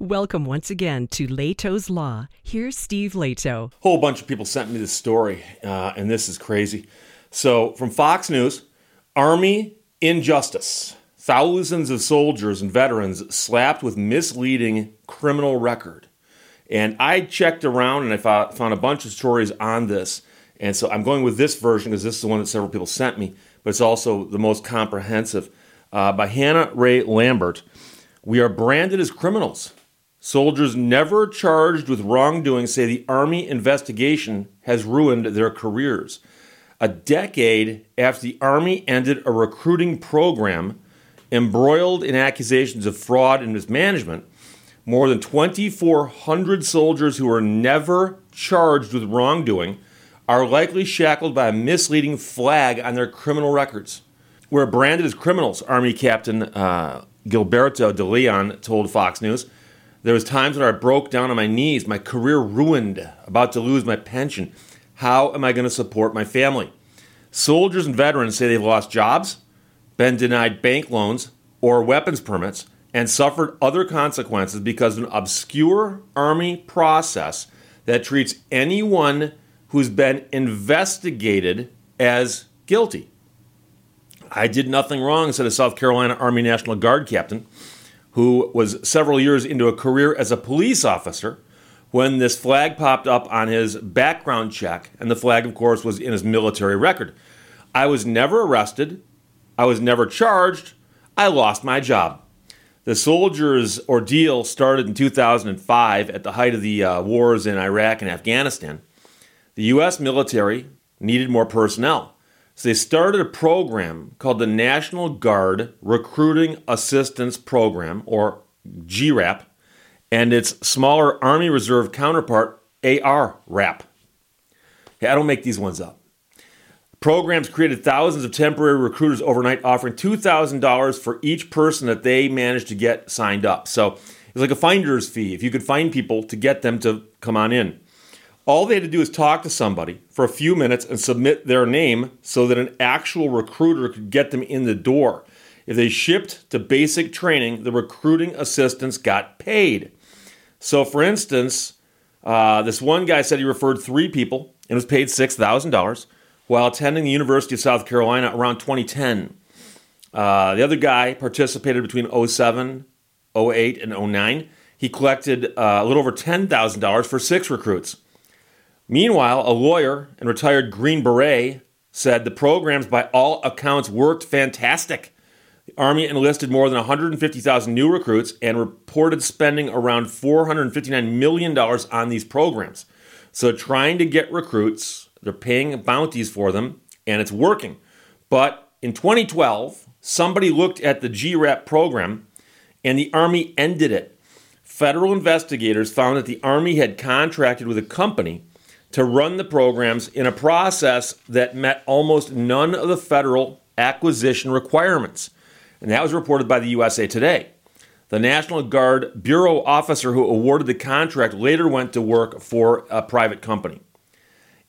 Welcome once again to Lehto's Law. Here's Steve Lehto. A whole bunch of people sent me this story, uh, and this is crazy. So, from Fox News Army injustice. Thousands of soldiers and veterans slapped with misleading criminal record. And I checked around and I found a bunch of stories on this. And so I'm going with this version because this is the one that several people sent me, but it's also the most comprehensive. Uh, by Hannah Ray Lambert. We are branded as criminals. Soldiers never charged with wrongdoing say the Army investigation has ruined their careers. A decade after the Army ended a recruiting program embroiled in accusations of fraud and mismanagement, more than 2,400 soldiers who were never charged with wrongdoing are likely shackled by a misleading flag on their criminal records. We're branded as criminals, Army Captain uh, Gilberto de Leon told Fox News. There was times when I broke down on my knees, my career ruined, about to lose my pension. How am I going to support my family? Soldiers and veterans say they've lost jobs, been denied bank loans or weapons permits, and suffered other consequences because of an obscure Army process that treats anyone who's been investigated as guilty. I did nothing wrong, said a South Carolina Army National Guard captain who was several years into a career as a police officer when this flag popped up on his background check. And the flag, of course, was in his military record. I was never arrested. I was never charged. I lost my job. The soldiers' ordeal started in 2005 at the height of the uh, wars in Iraq and Afghanistan. The U.S. military needed more personnel. So they started a program called the National Guard Recruiting Assistance Program, or GRAP, and its smaller Army Reserve counterpart, ARRAP. I don't make these ones up. Programs created thousands of temporary recruiters overnight, offering $2,000 for each person that they managed to get signed up. So it's like a finder's fee if you could find people to get them to come on in. All they had to do is talk to somebody for a few minutes and submit their name so that an actual recruiter could get them in the door. If they shipped to basic training, the recruiting assistants got paid. So, for instance, uh, this one guy said he referred three people and was paid $6,000 while attending the University of South Carolina around 2010. Uh, the other guy participated between 07, 08, and 09. He collected uh, a little over $10,000 for six recruits. Meanwhile, a lawyer and retired Green Beret said the programs, by all accounts, worked fantastic. The Army enlisted more than 150,000 new recruits and reported spending around $459 million on these programs. So, trying to get recruits, they're paying bounties for them, and it's working. But in 2012, somebody looked at the GRAP program and the Army ended it. Federal investigators found that the Army had contracted with a company to run the programs in a process that met almost none of the federal acquisition requirements. And that was reported by the USA Today. The National Guard Bureau officer who awarded the contract later went to work for a private company.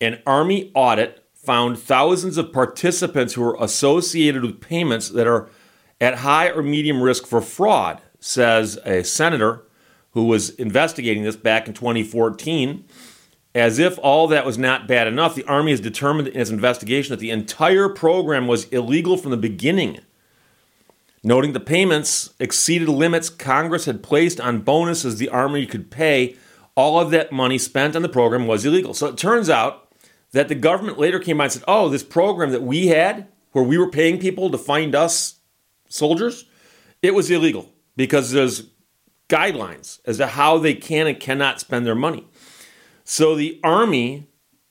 An Army audit found thousands of participants who were associated with payments that are at high or medium risk for fraud, says a senator who was investigating this back in 2014. As if all that was not bad enough, the Army has determined in its investigation that the entire program was illegal from the beginning. Noting the payments exceeded limits Congress had placed on bonuses the Army could pay, all of that money spent on the program was illegal. So it turns out that the government later came out and said, oh, this program that we had, where we were paying people to find us soldiers, it was illegal because there's guidelines as to how they can and cannot spend their money. So the Army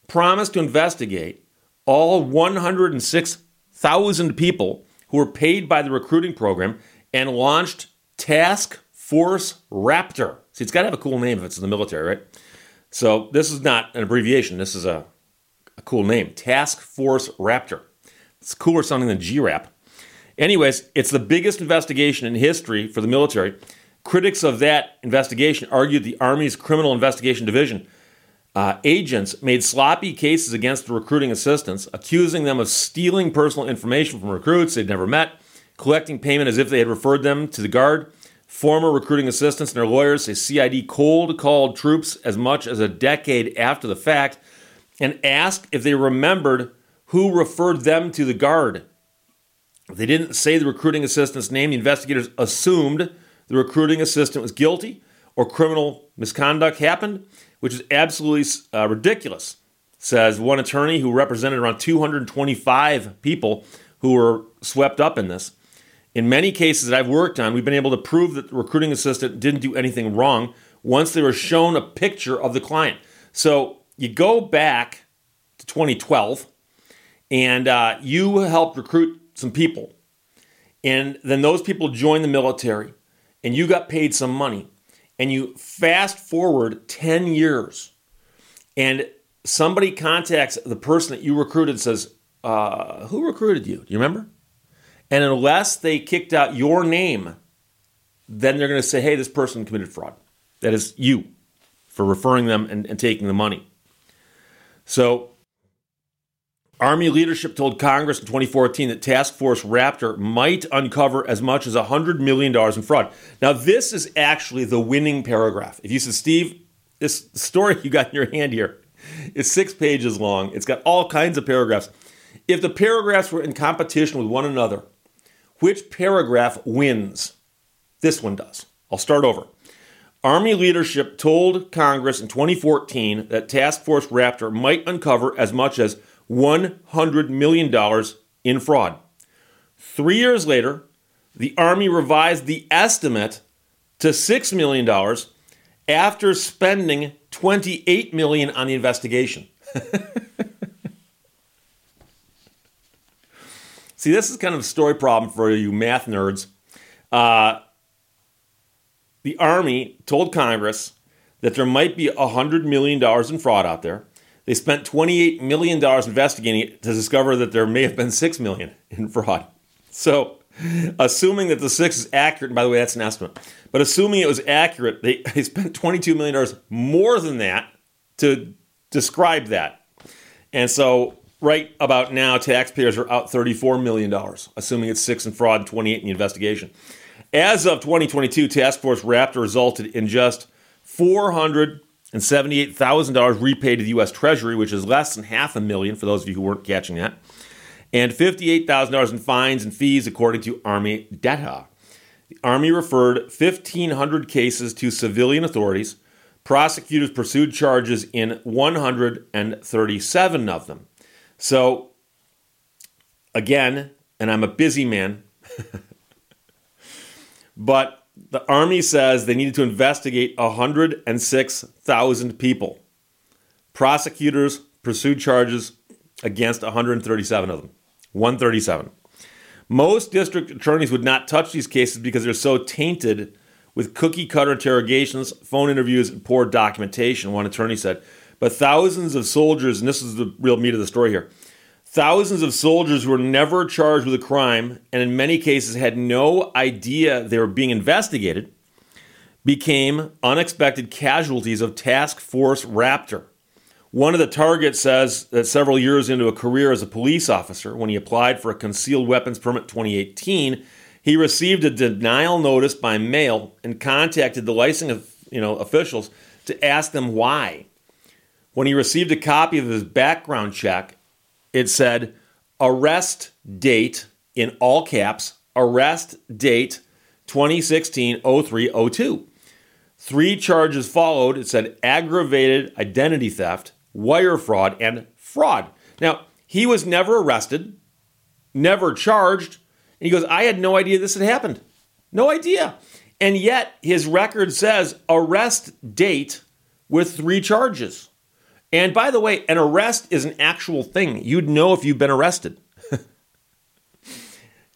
promised to investigate all 106,000 people who were paid by the recruiting program and launched Task Force Raptor. See, it's got to have a cool name if it's in the military, right? So this is not an abbreviation. This is a, a cool name. Task Force Raptor. It's cooler sounding than GRAP. Anyways, it's the biggest investigation in history for the military. Critics of that investigation argued the Army's Criminal Investigation Division uh, agents made sloppy cases against the recruiting assistants, accusing them of stealing personal information from recruits they'd never met, collecting payment as if they had referred them to the Guard, Former recruiting assistants and their lawyers say CID cold called troops as much as a decade after the fact and asked if they remembered who referred them to the guard. If they didn't say the recruiting assistant's name, the investigators assumed the recruiting assistant was guilty or criminal misconduct happened, which is absolutely uh, ridiculous, says one attorney who represented around 225 people who were swept up in this. In many cases that I've worked on, we've been able to prove that the recruiting assistant didn't do anything wrong once they were shown a picture of the client. So you go back to 2012 and uh, you helped recruit some people. And then those people joined the military and you got paid some money. And you fast forward 10 years and somebody contacts the person that you recruited says, uh, Who recruited you? Do you remember? And unless they kicked out your name, then they're going to say, hey, this person committed fraud. That is you for referring them and, and taking the money. So, Army leadership told Congress in 2014 that Task Force Raptor might uncover as much as $100 million in fraud. Now, this is actually the winning paragraph. If you said, Steve, this story you got in your hand here is six pages long, it's got all kinds of paragraphs. If the paragraphs were in competition with one another, which paragraph wins? This one does. I'll start over. Army leadership told Congress in 2014 that Task Force Raptor might uncover as much as $100 million in fraud. Three years later, the Army revised the estimate to $6 million after spending 28 million on the investigation. See, this is kind of a story problem for you math nerds. Uh, the Army told Congress that there might be $100 million in fraud out there. They spent $28 million investigating it to discover that there may have been 6 million in fraud. So, assuming that the 6 is accurate, and by the way, that's an estimate, but assuming it was accurate, they, they spent $22 million more than that to describe that. And so right about now, taxpayers are out $34 million, assuming it's six in fraud and 28 in the investigation. As of 2022, Task Force Raptor resulted in just $478,000 repaid to the U.S. Treasury, which is less than half a million for those of you who weren't catching that, and $58,000 in fines and fees, according to Army data. The Army referred 1,500 cases to civilian authorities. Prosecutors pursued charges in 137 of them. So, again, and I'm a busy man, but the Army says they needed to investigate 106,000 people. Prosecutors pursued charges against 137 of them. 137. Most district attorneys would not touch these cases because they're so tainted with cookie cutter interrogations, phone interviews, and poor documentation, one attorney said. But thousands of soldiers, and this is the real meat of the story here, thousands of soldiers were never charged with a crime and in many cases had no idea they were being investigated, became unexpected casualties of Task Force Raptor. One of the targets says that several years into a career as a police officer, when he applied for a concealed weapons permit 2018, he received a denial notice by mail and contacted the licensing you know, officials to ask them why. When he received a copy of his background check, it said arrest date in all caps, arrest date 2016 0302. Three charges followed. It said aggravated identity theft, wire fraud, and fraud. Now, he was never arrested, never charged. And he goes, I had no idea this had happened. No idea. And yet, his record says arrest date with three charges. And by the way, an arrest is an actual thing. You'd know if you've been arrested.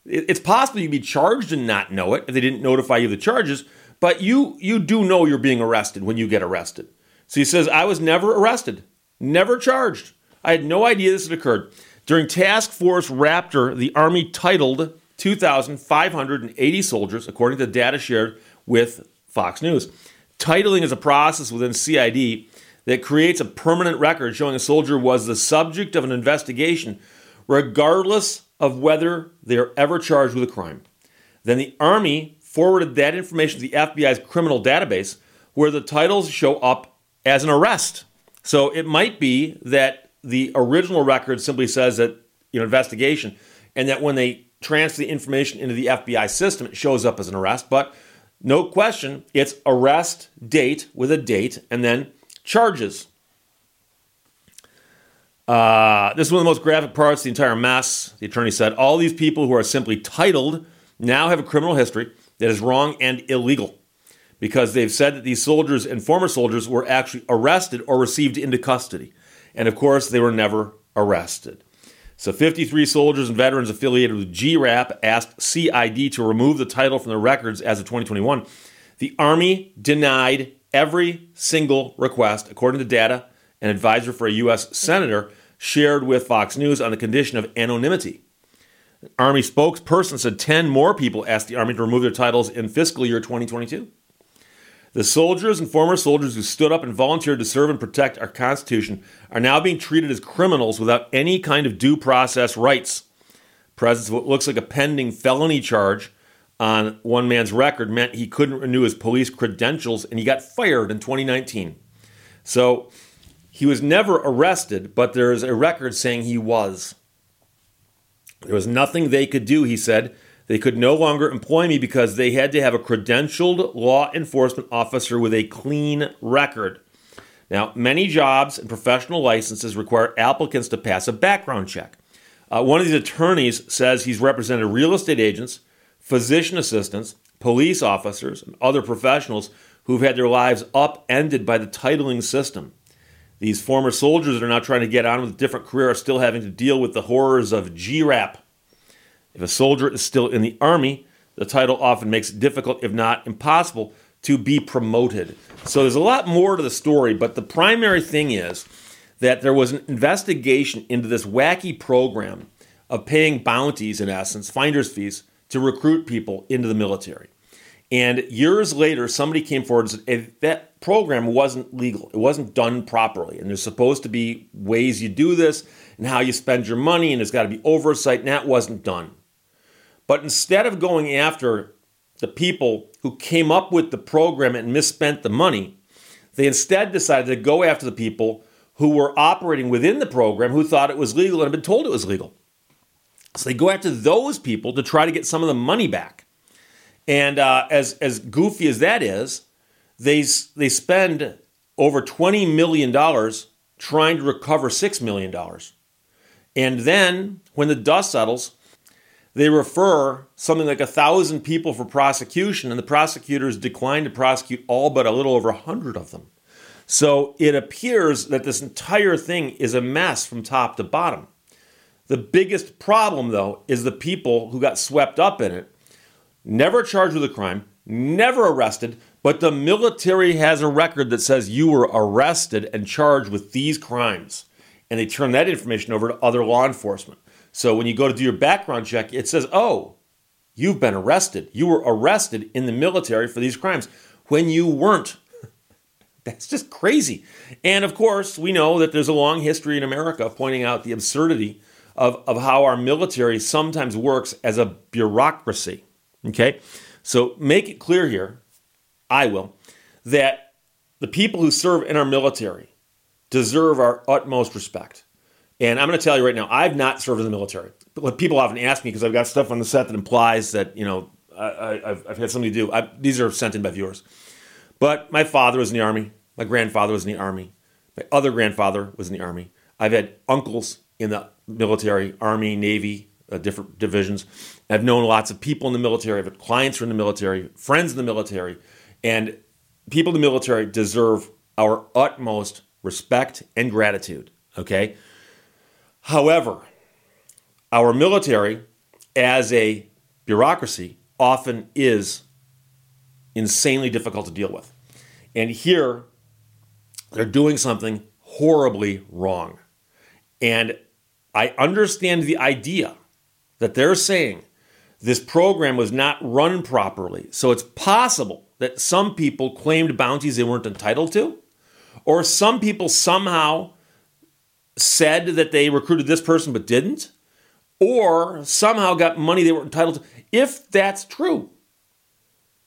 it's possible you'd be charged and not know it if they didn't notify you of the charges, but you you do know you're being arrested when you get arrested. So he says, I was never arrested, never charged. I had no idea this had occurred. During Task Force Raptor, the Army titled 2,580 soldiers, according to data shared with Fox News. Titling is a process within CID that creates a permanent record showing a soldier was the subject of an investigation, regardless of whether they are ever charged with a crime. Then the Army forwarded that information to the FBI's criminal database where the titles show up as an arrest. So it might be that the original record simply says that, you know, investigation, and that when they transfer the information into the FBI system, it shows up as an arrest. But no question, it's arrest date with a date and then charges. Uh, this is one of the most graphic parts of the entire mess. The attorney said all these people who are simply titled now have a criminal history that is wrong and illegal because they've said that these soldiers and former soldiers were actually arrested or received into custody. And of course, they were never arrested. So 53 soldiers and veterans affiliated with GRAP asked CID to remove the title from their records as of 2021. The Army denied every single request, according to data an advisor for a U.S. senator shared with Fox News on the condition of anonymity. Army spokesperson said 10 more people asked the Army to remove their titles in fiscal year 2022. The soldiers and former soldiers who stood up and volunteered to serve and protect our Constitution are now being treated as criminals without any kind of due process rights. Presence of what looks like a pending felony charge on one man's record meant he couldn't renew his police credentials and he got fired in 2019. So he was never arrested, but there is a record saying he was. There was nothing they could do, he said, they could no longer employ me because they had to have a credentialed law enforcement officer with a clean record. Now, many jobs and professional licenses require applicants to pass a background check. Uh, one of these attorneys says he's represented real estate agents, physician assistants, police officers, and other professionals who've had their lives upended by the titling system. These former soldiers that are now trying to get on with a different career are still having to deal with the horrors of GRAP, if a soldier is still in the Army, the title often makes it difficult, if not impossible, to be promoted. So there's a lot more to the story, but the primary thing is that there was an investigation into this wacky program of paying bounties, in essence, finder's fees, to recruit people into the military. And years later, somebody came forward and said that program wasn't legal. It wasn't done properly. And there's supposed to be ways you do this and how you spend your money, and there's got to be oversight, and that wasn't done. But instead of going after the people who came up with the program and misspent the money, they instead decided to go after the people who were operating within the program who thought it was legal and had been told it was legal. So they go after those people to try to get some of the money back. And uh, as, as goofy as that is, they, they spend over $20 million trying to recover $6 million. And then when the dust settles, they refer something like a thousand people for prosecution, and the prosecutors decline to prosecute all but a little over a hundred of them. So it appears that this entire thing is a mess from top to bottom. The biggest problem, though, is the people who got swept up in it, never charged with a crime, never arrested, but the military has a record that says you were arrested and charged with these crimes. And they turn that information over to other law enforcement. So when you go to do your background check, it says, oh, you've been arrested. You were arrested in the military for these crimes when you weren't. That's just crazy. And of course, we know that there's a long history in America pointing out the absurdity of, of how our military sometimes works as a bureaucracy. Okay? So make it clear here, I will, that the people who serve in our military deserve our utmost respect. And I'm going to tell you right now, I've not served in the military. People often ask me because I've got stuff on the set that implies that you know I, have I've had something to do. I, these are sent in by viewers. But my father was in the army. My grandfather was in the army. My other grandfather was in the army. I've had uncles in the military, army, navy, uh, different divisions. I've known lots of people in the military. I've had clients who are in the military, friends in the military, and people in the military deserve our utmost respect and gratitude. Okay. However, our military, as a bureaucracy, often is insanely difficult to deal with. And here, they're doing something horribly wrong. And I understand the idea that they're saying this program was not run properly. So it's possible that some people claimed bounties they weren't entitled to, or some people somehow said that they recruited this person but didn't, or somehow got money they were entitled to. If that's true,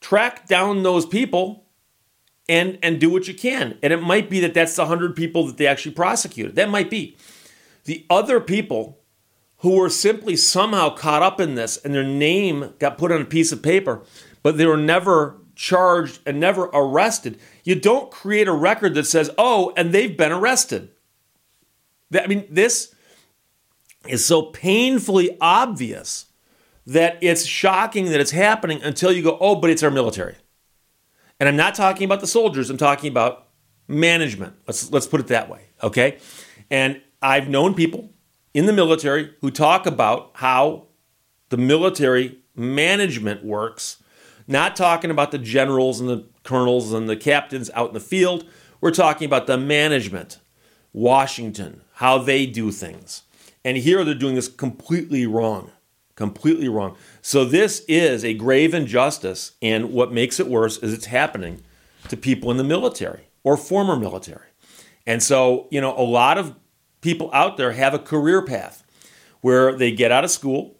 track down those people and and do what you can. And it might be that that's the 100 people that they actually prosecuted. That might be. The other people who were simply somehow caught up in this and their name got put on a piece of paper, but they were never charged and never arrested. You don't create a record that says, "Oh, and they've been arrested." I mean, this is so painfully obvious that it's shocking that it's happening until you go, "Oh, but it's our military." And I'm not talking about the soldiers, I'm talking about management. Let's let's put it that way, okay? And I've known people in the military who talk about how the military management works, not talking about the generals and the colonels and the captains out in the field. We're talking about the management, Washington, how they do things. And here they're doing this completely wrong. Completely wrong. So this is a grave injustice, and what makes it worse is it's happening to people in the military or former military. And so, you know, a lot of people out there have a career path where they get out of school,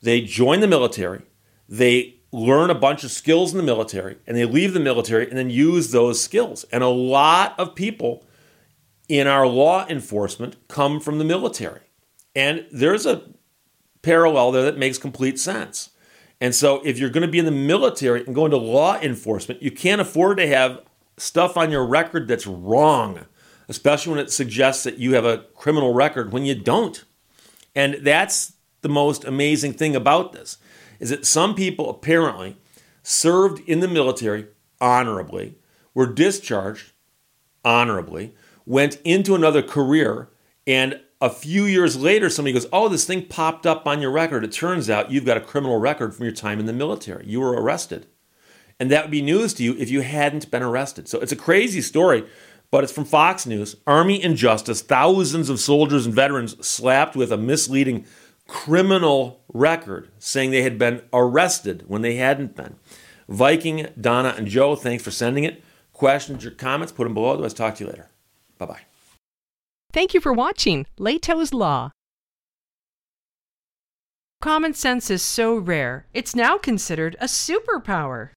they join the military, they learn a bunch of skills in the military, and they leave the military and then use those skills. And a lot of people in our law enforcement come from the military. And there's a parallel there that makes complete sense. And so, if you're going to be in the military and go into law enforcement, you can't afford to have stuff on your record that's wrong, especially when it suggests that you have a criminal record when you don't. And that's the most amazing thing about this is that some people apparently served in the military honorably, were discharged honorably, went into another career, and a few years later, somebody goes, Oh, this thing popped up on your record. It turns out you've got a criminal record from your time in the military. You were arrested. And that would be news to you if you hadn't been arrested. So it's a crazy story, but it's from Fox News. Army injustice, thousands of soldiers and veterans slapped with a misleading criminal record saying they had been arrested when they hadn't been. Viking, Donna, and Joe, thanks for sending it. Questions or comments, put them below. Otherwise, talk to you later. Bye bye. Thank you for watching Lehto's Law. Common sense is so rare, it's now considered a superpower.